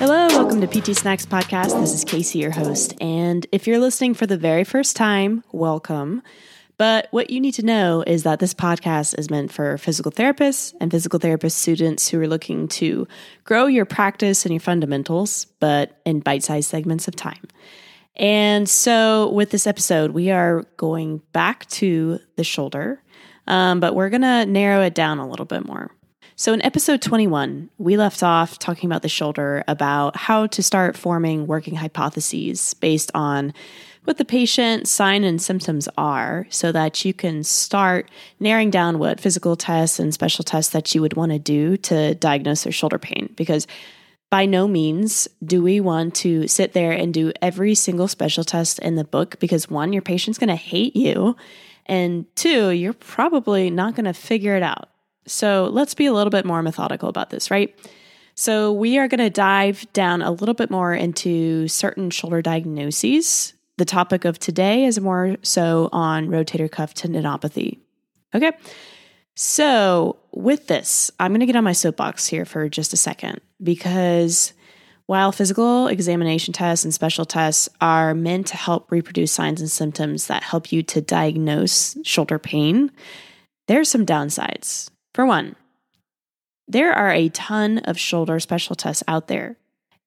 Hello, welcome to PT Snacks Podcast. This is Casey, your host. And if you're listening for the very first time, welcome. But what you need to know is that this podcast is meant for physical therapists and physical therapist students who are looking to grow your practice and your fundamentals, but in bite sized segments of time. And so, with this episode, we are going back to the shoulder, um, but we're going to narrow it down a little bit more. So, in episode 21, we left off talking about the shoulder, about how to start forming working hypotheses based on what the patient sign and symptoms are so that you can start narrowing down what physical tests and special tests that you would want to do to diagnose their shoulder pain. Because by no means do we want to sit there and do every single special test in the book because one, your patient's going to hate you. And two, you're probably not going to figure it out. So let's be a little bit more methodical about this, right? So we are going to dive down a little bit more into certain shoulder diagnoses. The topic of today is more so on rotator cuff tendinopathy. Okay. So, with this, I'm going to get on my soapbox here for just a second because while physical examination tests and special tests are meant to help reproduce signs and symptoms that help you to diagnose shoulder pain, there are some downsides. For one, there are a ton of shoulder special tests out there.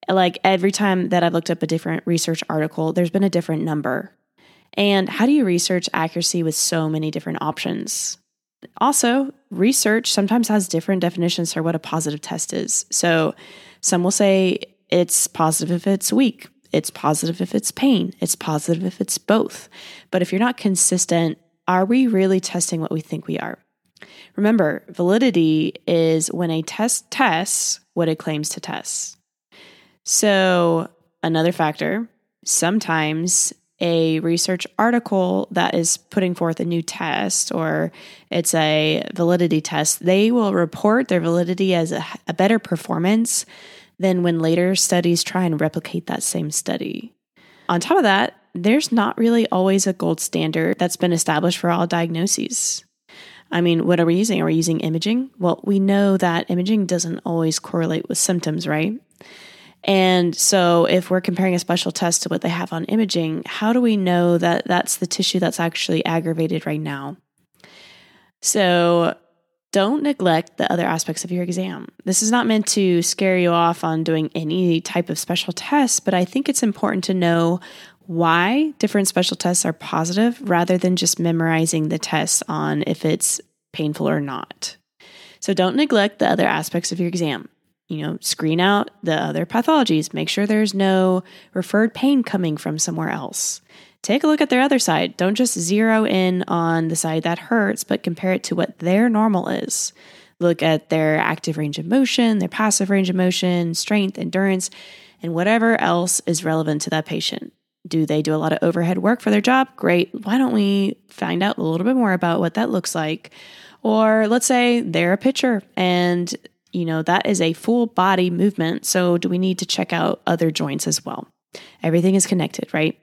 Like every time that I've looked up a different research article, there's been a different number. And how do you research accuracy with so many different options? Also, research sometimes has different definitions for what a positive test is. So, some will say it's positive if it's weak, it's positive if it's pain, it's positive if it's both. But if you're not consistent, are we really testing what we think we are? Remember, validity is when a test tests what it claims to test. So, another factor, sometimes a research article that is putting forth a new test or it's a validity test, they will report their validity as a, a better performance than when later studies try and replicate that same study. On top of that, there's not really always a gold standard that's been established for all diagnoses. I mean, what are we using? Are we using imaging? Well, we know that imaging doesn't always correlate with symptoms, right? And so, if we're comparing a special test to what they have on imaging, how do we know that that's the tissue that's actually aggravated right now? So, don't neglect the other aspects of your exam. This is not meant to scare you off on doing any type of special test, but I think it's important to know why different special tests are positive rather than just memorizing the tests on if it's painful or not. So don't neglect the other aspects of your exam. You know, screen out the other pathologies. Make sure there's no referred pain coming from somewhere else. Take a look at their other side. Don't just zero in on the side that hurts, but compare it to what their normal is. Look at their active range of motion, their passive range of motion, strength, endurance, and whatever else is relevant to that patient. Do they do a lot of overhead work for their job? Great. Why don't we find out a little bit more about what that looks like? Or let's say they're a pitcher and you know that is a full body movement. So do we need to check out other joints as well? Everything is connected, right?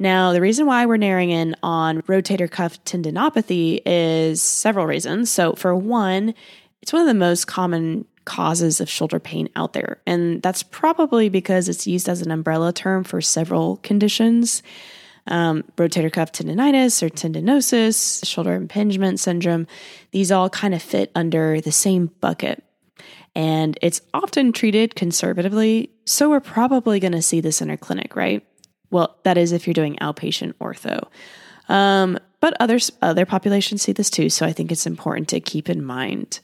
Now, the reason why we're narrowing in on rotator cuff tendinopathy is several reasons. So, for one, it's one of the most common causes of shoulder pain out there. And that's probably because it's used as an umbrella term for several conditions. Um, rotator cuff tendonitis or tendinosis, shoulder impingement syndrome, these all kind of fit under the same bucket. And it's often treated conservatively, so we're probably going to see this in our clinic, right? Well, that is if you're doing outpatient ortho. Um, but others, other populations see this too. So I think it's important to keep in mind.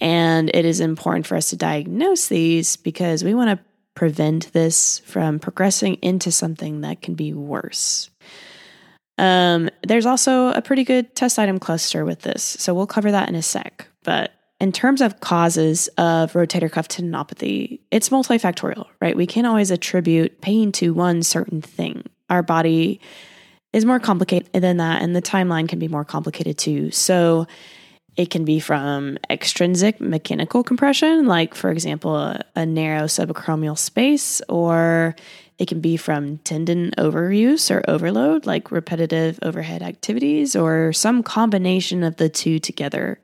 And it is important for us to diagnose these because we want to prevent this from progressing into something that can be worse. Um, there's also a pretty good test item cluster with this. So we'll cover that in a sec. But in terms of causes of rotator cuff tendinopathy, it's multifactorial, right? We can't always attribute pain to one certain thing. Our body is more complicated than that, and the timeline can be more complicated too. So it can be from extrinsic mechanical compression, like, for example, a, a narrow subacromial space, or it can be from tendon overuse or overload, like repetitive overhead activities, or some combination of the two together.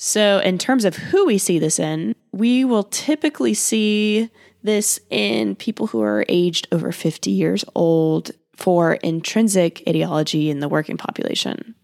So, in terms of who we see this in, we will typically see this in people who are aged over 50 years old for intrinsic etiology in the working population.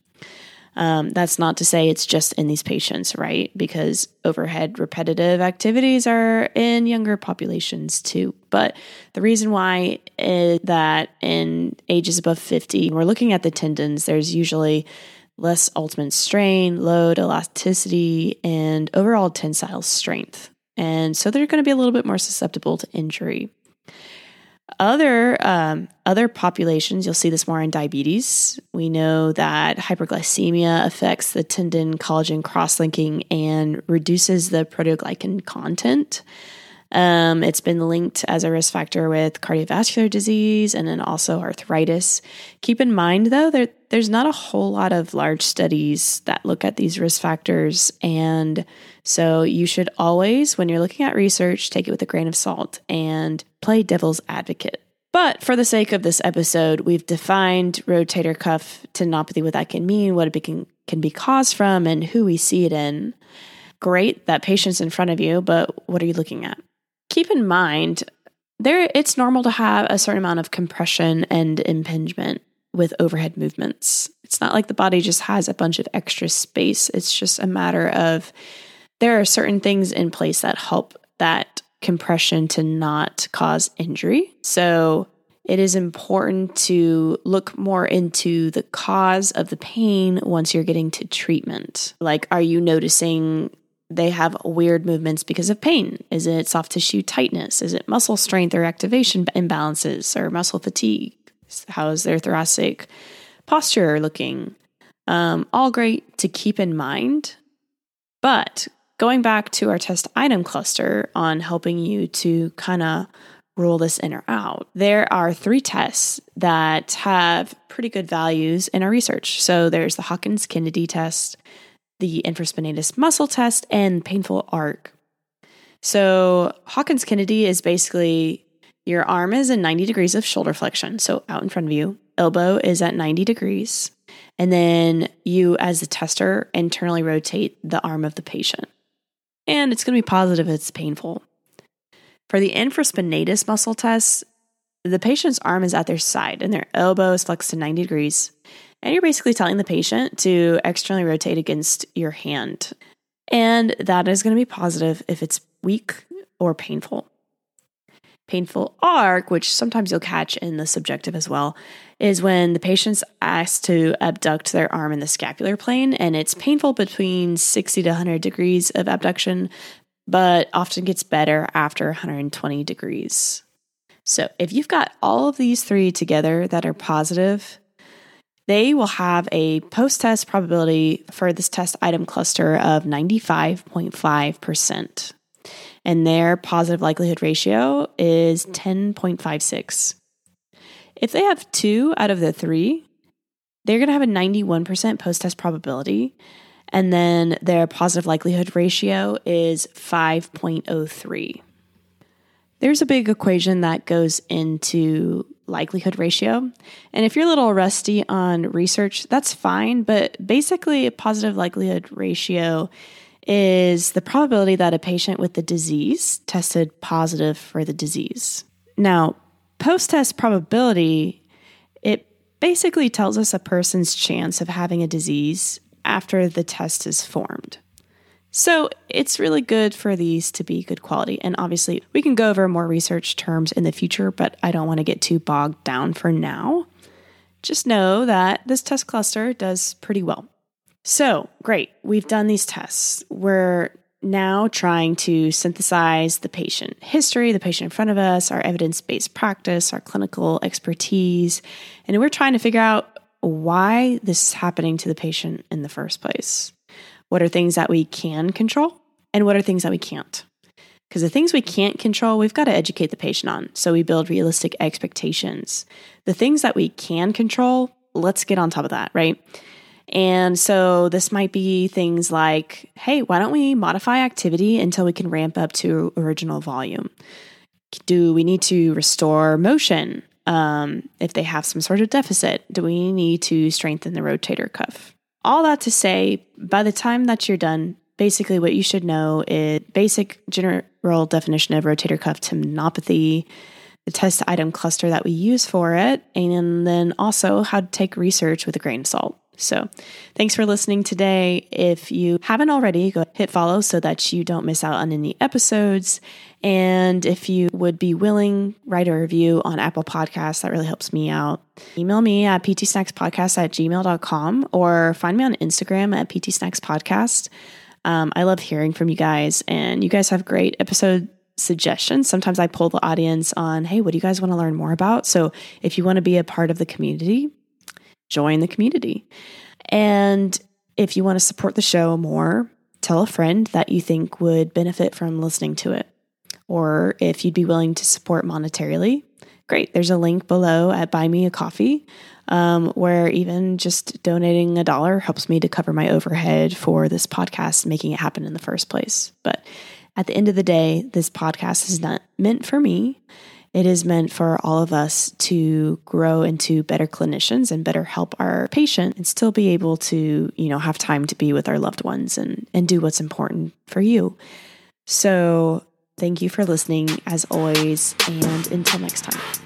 Um, that's not to say it's just in these patients, right? Because overhead repetitive activities are in younger populations too. But the reason why is that in ages above 50, we're looking at the tendons, there's usually less ultimate strain, load, elasticity, and overall tensile strength. And so they're going to be a little bit more susceptible to injury. Other um, other populations, you'll see this more in diabetes. We know that hyperglycemia affects the tendon collagen cross-linking and reduces the proteoglycan content. Um, it's been linked as a risk factor with cardiovascular disease and then also arthritis. Keep in mind, though, there, there's not a whole lot of large studies that look at these risk factors. And so you should always, when you're looking at research, take it with a grain of salt and play devil's advocate. But for the sake of this episode, we've defined rotator cuff tendinopathy, what that can mean, what it can, can be caused from, and who we see it in. Great, that patient's in front of you, but what are you looking at? keep in mind there it's normal to have a certain amount of compression and impingement with overhead movements. It's not like the body just has a bunch of extra space. It's just a matter of there are certain things in place that help that compression to not cause injury. So it is important to look more into the cause of the pain once you're getting to treatment. Like, are you noticing they have weird movements because of pain? Is it soft tissue tightness? Is it muscle strength or activation imbalances or muscle fatigue? How is their thoracic posture looking? Um, all great to keep in mind. But going back to our test item cluster on helping you to kind of rule this in or out, there are three tests that have pretty good values in our research. So there's the Hawkins Kennedy test, the infraspinatus muscle test, and painful arc. So, Hawkins Kennedy is basically your arm is in 90 degrees of shoulder flexion, so out in front of you. Elbow is at 90 degrees. And then you, as the tester, internally rotate the arm of the patient. And it's going to be positive if it's painful. For the infraspinatus muscle test, the patient's arm is at their side and their elbow is flexed to 90 degrees. And you're basically telling the patient to externally rotate against your hand. And that is going to be positive if it's weak or painful. Painful arc, which sometimes you'll catch in the subjective as well, is when the patient's asked to abduct their arm in the scapular plane and it's painful between 60 to 100 degrees of abduction, but often gets better after 120 degrees. So, if you've got all of these three together that are positive, they will have a post test probability for this test item cluster of 95.5%. And their positive likelihood ratio is 10.56. If they have two out of the three, they're going to have a 91% post test probability. And then their positive likelihood ratio is 5.03. There's a big equation that goes into likelihood ratio. And if you're a little rusty on research, that's fine. But basically, a positive likelihood ratio is the probability that a patient with the disease tested positive for the disease. Now, post test probability, it basically tells us a person's chance of having a disease after the test is formed. So it's really good for these to be good quality. And obviously, we can go over more research terms in the future, but I don't want to get too bogged down for now. Just know that this test cluster does pretty well. So, great. We've done these tests. We're now trying to synthesize the patient history, the patient in front of us, our evidence based practice, our clinical expertise, and we're trying to figure out why this is happening to the patient in the first place. What are things that we can control? And what are things that we can't? Because the things we can't control, we've got to educate the patient on. So we build realistic expectations. The things that we can control, let's get on top of that, right? And so this might be things like, hey, why don't we modify activity until we can ramp up to original volume? Do we need to restore motion um, if they have some sort of deficit? Do we need to strengthen the rotator cuff? All that to say, by the time that you're done, basically, what you should know is basic general definition of rotator cuff tendinopathy, the test item cluster that we use for it, and then also how to take research with a grain of salt. So, thanks for listening today. If you haven't already, go hit follow so that you don't miss out on any episodes. And if you would be willing, write a review on Apple Podcasts. That really helps me out. Email me at ptsnackspodcast at gmail.com or find me on Instagram at ptsnackspodcast. Um, I love hearing from you guys, and you guys have great episode suggestions. Sometimes I pull the audience on, hey, what do you guys want to learn more about? So if you want to be a part of the community, join the community. And if you want to support the show more, tell a friend that you think would benefit from listening to it. Or if you'd be willing to support monetarily, great. There's a link below at Buy Me a Coffee, um, where even just donating a dollar helps me to cover my overhead for this podcast, making it happen in the first place. But at the end of the day, this podcast is not meant for me. It is meant for all of us to grow into better clinicians and better help our patient and still be able to, you know, have time to be with our loved ones and, and do what's important for you. So thank you for listening as always. And until next time.